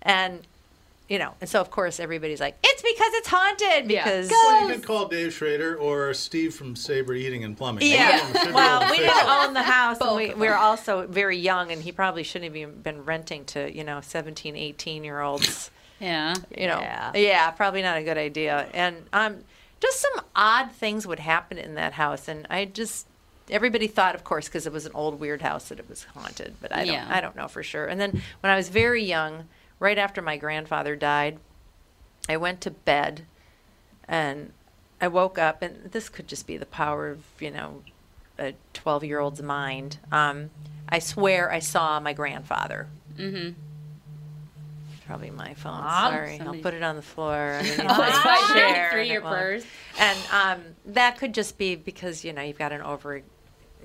and you know, and so of course everybody's like, it's because it's haunted Yeah. because. Well, you can call Dave Schrader or Steve from Sabre Heating and Plumbing. One of them should Yeah. be Well, we didn't own the house, and we, of we were also very young, and he probably shouldn't have even been renting to, you know, 17, 18 year olds. Yeah. You know, Yeah. yeah. probably not a good idea. And um, just some odd things would happen in that house, and I just everybody thought, of course, because it was an old weird house, that it was haunted, but I don't, Yeah. I don't know for sure. And then when I was very young, right after my grandfather died, I went to bed, and I woke up, and this could just be the power of you know a 12 year old's mind. Um, I swear I saw my grandfather. Mm-hmm. Probably my phone. Mom? Sorry, Somebody- I'll put it on the floor. Oh, it's fine. chair, Through your purse. And um, that could just be because you know you've got an over,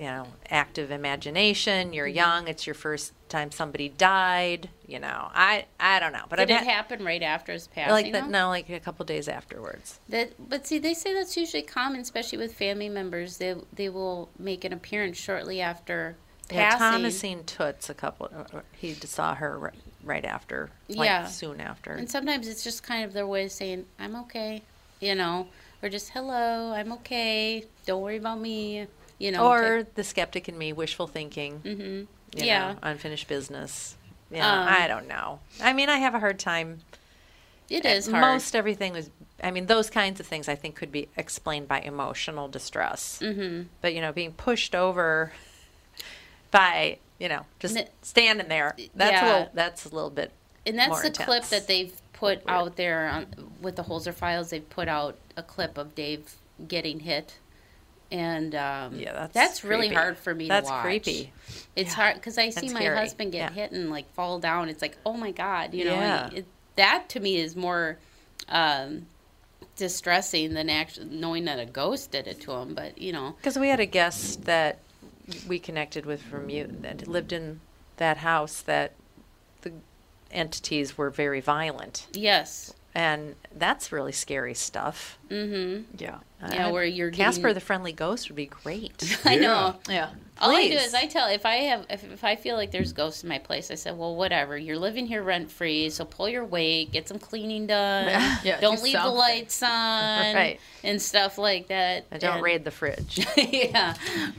you know, active imagination. You're young. It's your first time somebody died. You know, I I don't know, but Did I've it happen right after his passing? like that. though? No, like a couple days afterwards. That, but see, they say that's usually common, especially with family members. They they will make an appearance shortly after Yeah, passing. Thomasine Toots, a couple. uh, uh, He saw her right, right after, like Yeah. soon after. And sometimes it's just kind of their way of saying, "I'm okay," you know, or just "Hello, I'm okay. Don't worry about me," you know. or the skeptic in me, wishful thinking. hmm Yeah. know, unfinished business. Yeah, Um, I don't know. I mean, I have a hard time. it uh, hard. Most everything was. I mean, those kinds of things I think could be explained by emotional distress. hmm But you know, being pushed over by you know just N- standing there. That's a little. That's a little bit. And that's the clip that they've put out there on with the Holzer files, they've put out a clip of Dave getting hit, and um, Yeah, that's that's really hard for me That's to watch. creepy. It's Yeah. hard because I see That's my scary. husband get Yeah. hit and like fall down. It's like, oh my god, you know. Yeah. it, that to me is more um, distressing than actually knowing that a ghost did it to him. But you know, Because we had a guest that we connected with from you that lived in that house that the entities were very violent. Yes. And that's really scary stuff. Mm-hmm. Yeah. Yeah, where you're Casper getting- the Friendly Ghost would be great. I know. Yeah. All I do is I tell if I have if, if I feel like there's ghosts in my place, I said, well, whatever. You're living here rent free, so pull your weight, get some cleaning done. Yeah, don't do leave the lights on, Right. and stuff like that. And don't And- raid the fridge. yeah,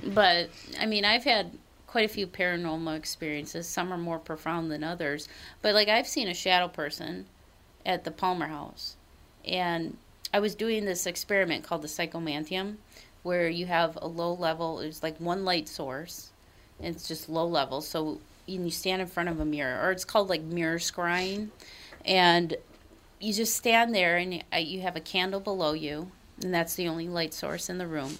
but I mean, I've had quite a few paranormal experiences. Some are more profound than others. But like, I've seen a shadow person at the Palmer House, and I was doing this experiment called the psychomanteum, where you have a low level. It's like one light source, and it's just low level. So you stand in front of a mirror, or it's called like mirror scrying, and you just stand there and you have a candle below you, and that's the only light source in the room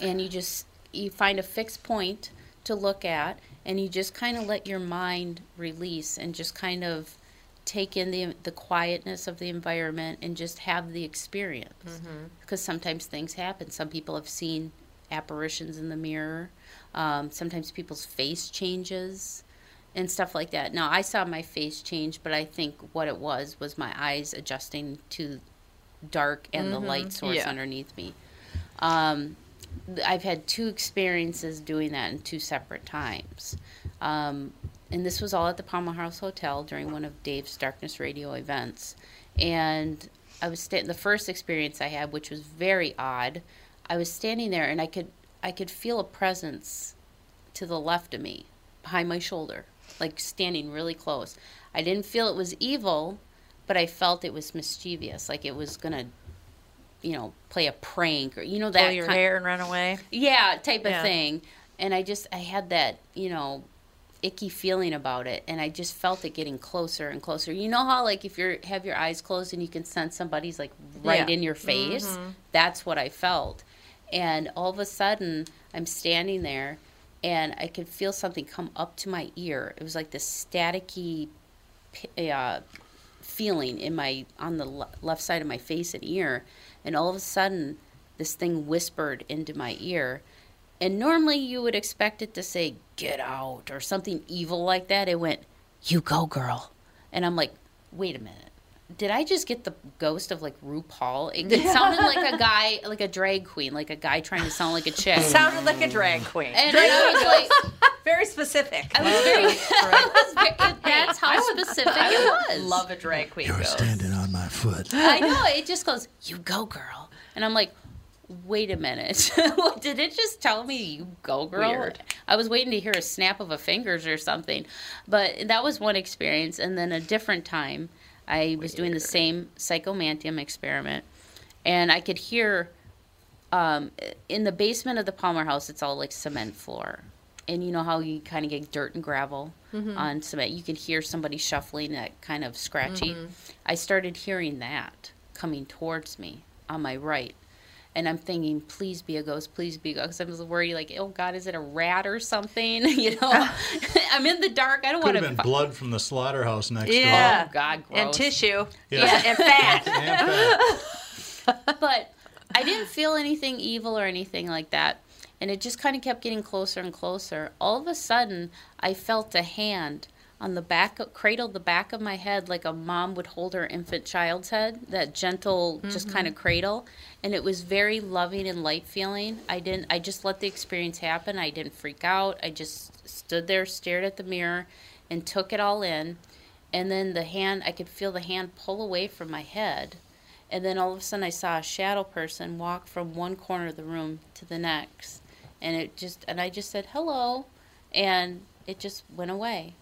and you just you find a fixed point to look at and you just kind of let your mind release and just kind of take in the the quietness of the environment and just have the experience. Because sometimes things happen. Some people have seen apparitions in the mirror. Um, sometimes people's face changes and stuff like that. Now i saw my face change but i think what it was was my eyes adjusting to dark and the light source Yeah. underneath me. Um, I've had two experiences doing that in two separate times. Um, and this was all at the Palmer House Hotel during one of Dave's Darkness Radio events. And I was sta- the first experience I had, which was very odd. I was standing there and I could I could feel a presence to the left of me, behind my shoulder, like standing really close. I didn't feel it was evil, but I felt it was mischievous, like it was gonna, you know, play a prank or you know that Pull your hair and run away. yeah, type of Yeah. thing. And I just I had that, you know, icky feeling about it and I just felt it getting closer and closer. You know how like if you have your eyes closed and you can sense somebody's like right Yeah. in your face? That's what I felt. And all of a sudden, I'm standing there and I could feel something come up to my ear. It was like this staticky uh, feeling in my on the le- left side of my face and ear and all of a sudden this thing whispered into my ear and normally you would expect it to say get out or something evil like that it went you go girl and i'm like wait a minute did i just get the ghost of like rupaul it, it sounded like a guy like a drag queen like a guy trying to sound like a chick It Sounded like a drag queen. and i was like Very specific. i was very, I was very that's how specific it was Love a drag queen ghost. Standing on my foot. I know. It just goes, you go, girl. And I'm like, wait a minute. Did it just tell me you go, girl? Weird. I was waiting to hear a snap of a fingers or something. But that was one experience. And then a different time, I was doing the same psychomanteum experiment. And I could hear um, in the basement of the Palmer house, it's all like cement floor. And you know how you kind of get dirt and gravel on cement? You can hear somebody shuffling that kind of scratchy. I started hearing that coming towards me on my right. And I'm thinking, please be a ghost, please be a ghost. I was worried, like, oh God, is it a rat or something? you know, I'm in the dark. I don't want to. Could want have to. been blood from the slaughterhouse next Yeah. Oh God, gross. and tissue. Yeah. and fat. And fat. but I didn't feel anything evil or anything like that. And it just kind of kept getting closer and closer. All of a sudden, I felt a hand on the back, of, cradled the back of my head like a mom would hold her infant child's head, that gentle, just kind of mm-hmm. cradle. And it was very loving and light feeling. I didn't, I just let the experience happen. I didn't freak out. I just stood there, stared at the mirror, and took it all in. And then the hand, I could feel the hand pull away from my head. And then all of a sudden, I saw a shadow person walk from one corner of the room to the next, and it just and I just said hello, and it just went away.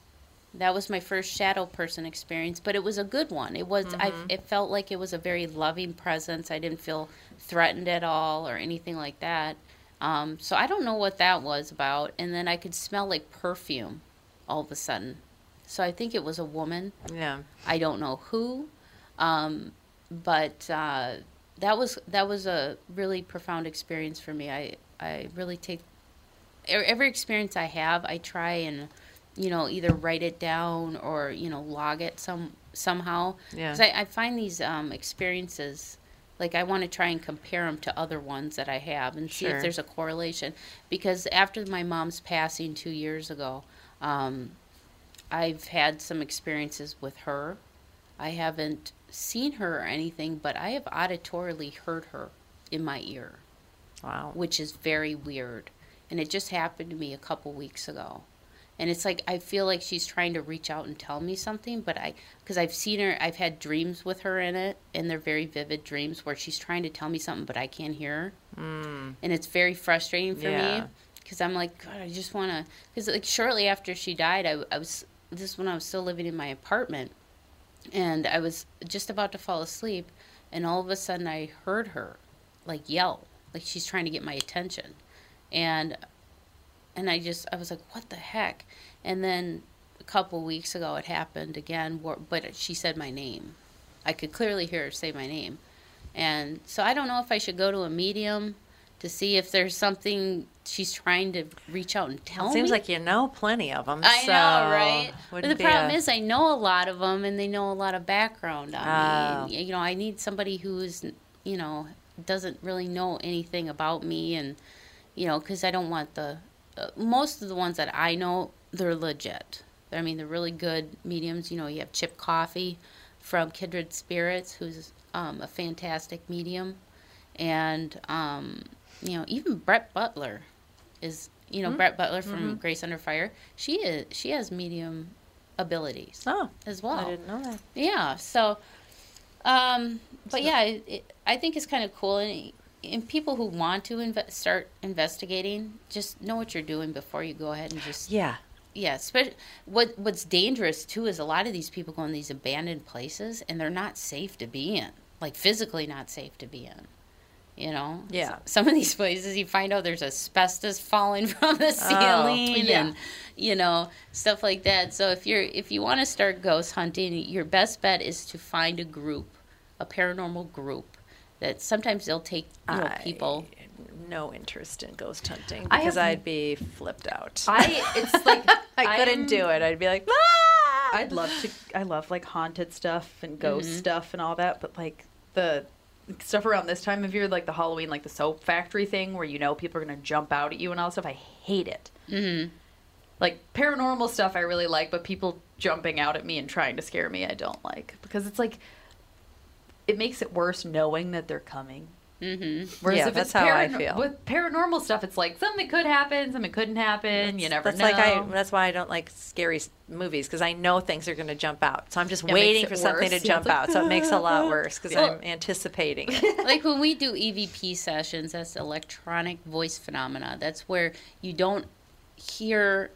That was my first shadow person experience, but it was a good one. It was I it felt like it was a very loving presence. I didn't feel threatened at all or anything like that. Um, so I don't know what that was about. And then I could smell like perfume all of a sudden. So I think it was a woman. Yeah. I don't know who, um, but uh, that was that was a really profound experience for me. I I really take every experience I have, I try and you know either write it down or you know log it some somehow. Yeah. 'Cause I, I find these um, experiences like I want to try and compare them to other ones that I have and see Sure. if there's a correlation. Because after my mom's passing two years ago, um, I've had some experiences with her. I haven't seen her or anything, but I have auditorily heard her in my ear. Wow. Which is very weird. And it just happened to me a couple weeks ago. And it's like I feel like she's trying to reach out and tell me something, but I because I've seen her, I've had dreams with her in it, and they're very vivid dreams where she's trying to tell me something, but I can't hear her, Mm. and it's very frustrating for Yeah. me because I'm like, God, I just want to. Because like shortly after she died, I, I was this is when I was still living in my apartment, and I was just about to fall asleep, and all of a sudden I heard her, like yell, like she's trying to get my attention, and and I just I was like, what the heck? And then a couple weeks ago it happened again, but she said my name. I could clearly hear her say my name, and so I don't know if I should go to a medium to see if there's something she's trying to reach out and tell It me. seems like you know plenty of them. I so know, right? But the problem a- is, I know a lot of them, and they know a lot of background on Oh. me. And, You know, I need somebody who's, you know, doesn't really know anything about me, and you know, because I don't want the most of the ones that I know, they're legit. I mean, they're really good mediums. You know, you have Chip Coffey from Kindred Spirits, who's um, a fantastic medium, and um, you know, even Brett Butler is you know Mm. Brett Butler from Mhm. Grace Under Fire. She is she has medium abilities. Oh, as well. I didn't know that. Yeah. So, um, but yeah, it, it, I think it's kind of cool, and, and people who want to inve- start investigating, just know what you're doing before you go ahead and just Yeah. yeah. Especially what what's dangerous too is a lot of these people go in these abandoned places, and they're not safe to be in, like physically not safe to be in. You know, Yeah. Some of these places you find out there's asbestos falling from the Oh, ceiling, yeah. and you know stuff like that. So if you're if you want to start ghost hunting, your best bet is to find a group, a paranormal group. That sometimes they'll take you know people. No interest in ghost hunting because have- I'd be flipped out. I it's like I couldn't I'm- do it. I'd be like, I'd love to. I love like haunted stuff and ghost Mhm. stuff and all that, but like the stuff around this time of year, like the Halloween, like the soap factory thing, where you know people are gonna jump out at you and all that stuff. I hate it. Mm-hmm. Like paranormal stuff, I really like, but people jumping out at me and trying to scare me, I don't like because it's like it makes it worse knowing that they're coming. Mm-hmm. Whereas Yeah, if that's it's how I feel. With paranormal stuff, it's like something could happen, something couldn't happen. you never that's know. like I. That's why I don't like scary movies because I know things are going to jump out. So I'm just It waiting it for something to. Yeah, jump like, out. So it makes it a lot worse because Well- I'm anticipating it. like when we do EVP sessions, that's electronic voice phenomena. That's where you don't hear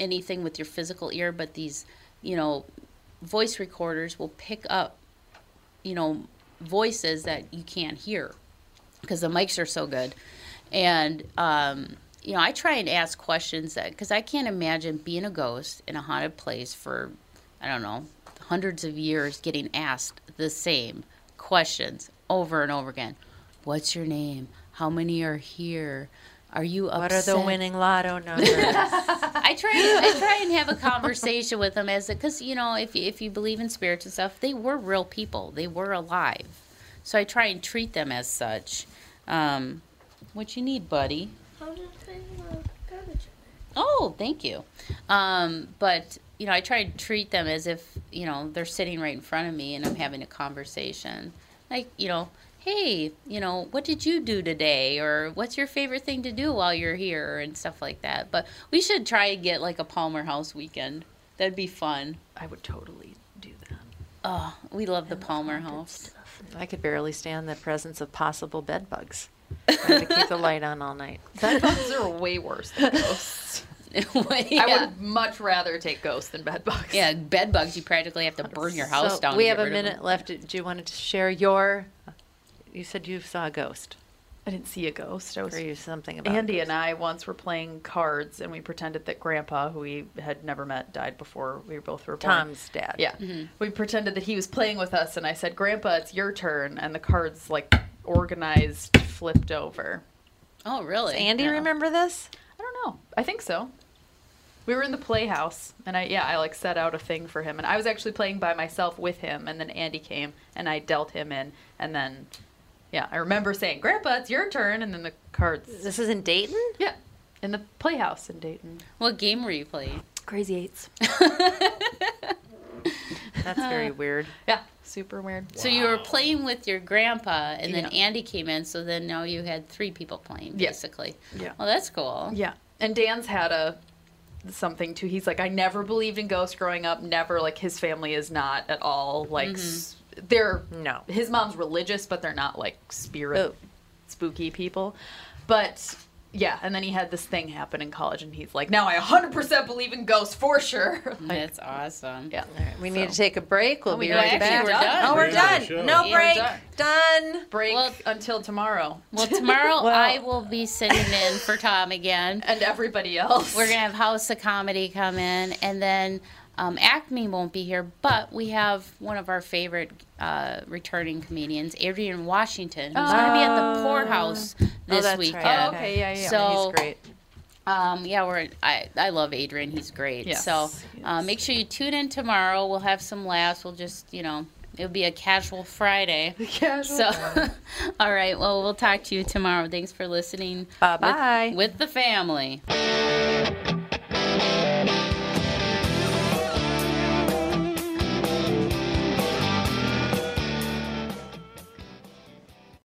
anything with your physical ear, but these, you know, voice recorders will pick up, you know, voices that you can't hear because the mics are so good. And, um, you know, I try and ask questions that, because I can't imagine being a ghost in a haunted place for, I don't know, hundreds of years getting asked the same questions over and over again. What's your name? How many are here? Are you upset? What are the winning lotto numbers? I try. I try and have a conversation with them as because you know if you, if you believe in spirits and stuff, they were real people. They were alive, so I try and treat them as such. Um, what you need, buddy? How did they garbage? Oh, thank you. Um, but you know, I try to treat them as if you know they're sitting right in front of me and I'm having a conversation. Like you know, hey, you know, what did you do today, or what's your favorite thing to do while you're here, and stuff like that. But we should try and get like a Palmer House weekend. That'd be fun. I would totally do that. Oh, we love the Palmer House. I could barely stand the presence of possible bed bugs. I had to keep the light on all night. Bed bugs are way worse than ghosts. I Yeah. would much rather take ghosts than bed bugs. Yeah, bed bugs. You practically have to burn your house So down. We have a rid of them. minute left. Do you want to share your? You said you saw a ghost. I didn't see a ghost. I was Or you something about it. Andy and I once were playing cards, and we pretended that Grandpa, who we had never met, died before we both were born. Tom's dad. Yeah, mm-hmm. we pretended that he was playing with us, and I said, "Grandpa, it's your turn," and the cards like organized flipped over. Oh, really? Does Andy Yeah. remember this? I don't know. I think so. We were in the playhouse, and I yeah, I like set out a thing for him, and I was actually playing by myself with him, and then Andy came, and I dealt him in, and then yeah, I remember saying, "Grandpa, it's your turn," and then the cards. This is in Dayton? Yeah, in the playhouse in Dayton. What game were you playing? Crazy Eights. That's very weird. Yeah, super weird. So you were playing with your grandpa, and then Yeah. Andy came in. So then now you had three people playing, Yeah. basically. Yeah. Well, that's cool. Yeah, and Dan's had a something too. He's like, I never believed in ghosts growing up. Never like his family is not at all like mm-hmm. s- they're No. His mom's religious, but they're not like spirit Oh. spooky people. But yeah, and then he had this thing happen in college, and he's like, now I 100% believe in ghosts for sure. Like, That's awesome. yeah. All right, we need to take a break. We'll Oh, be know. right Actually, back. we're done. Oh, we're We're done. done. No Yeah, break. we're Done. Break Well- until tomorrow, Well, tomorrow Well- I will be sitting in for Tom again. and everybody else. We're gonna have House of Comedy come in, and then um, Acme won't be here, but we have one of our favorite uh, returning comedians, Adrian Washington, who's gonna be at the Poorhouse this Oh, that's right. weekend. Oh, okay, yeah, yeah. So- He's great. Um, yeah, we're I, I love Adrian. He's great. Yes, so uh, yes. make sure you tune in tomorrow. We'll have some laughs. We'll just you know it'll be a casual Friday. Casual So, all right. Well, we'll talk to you tomorrow. Thanks for listening. with- Bye-bye. with the family.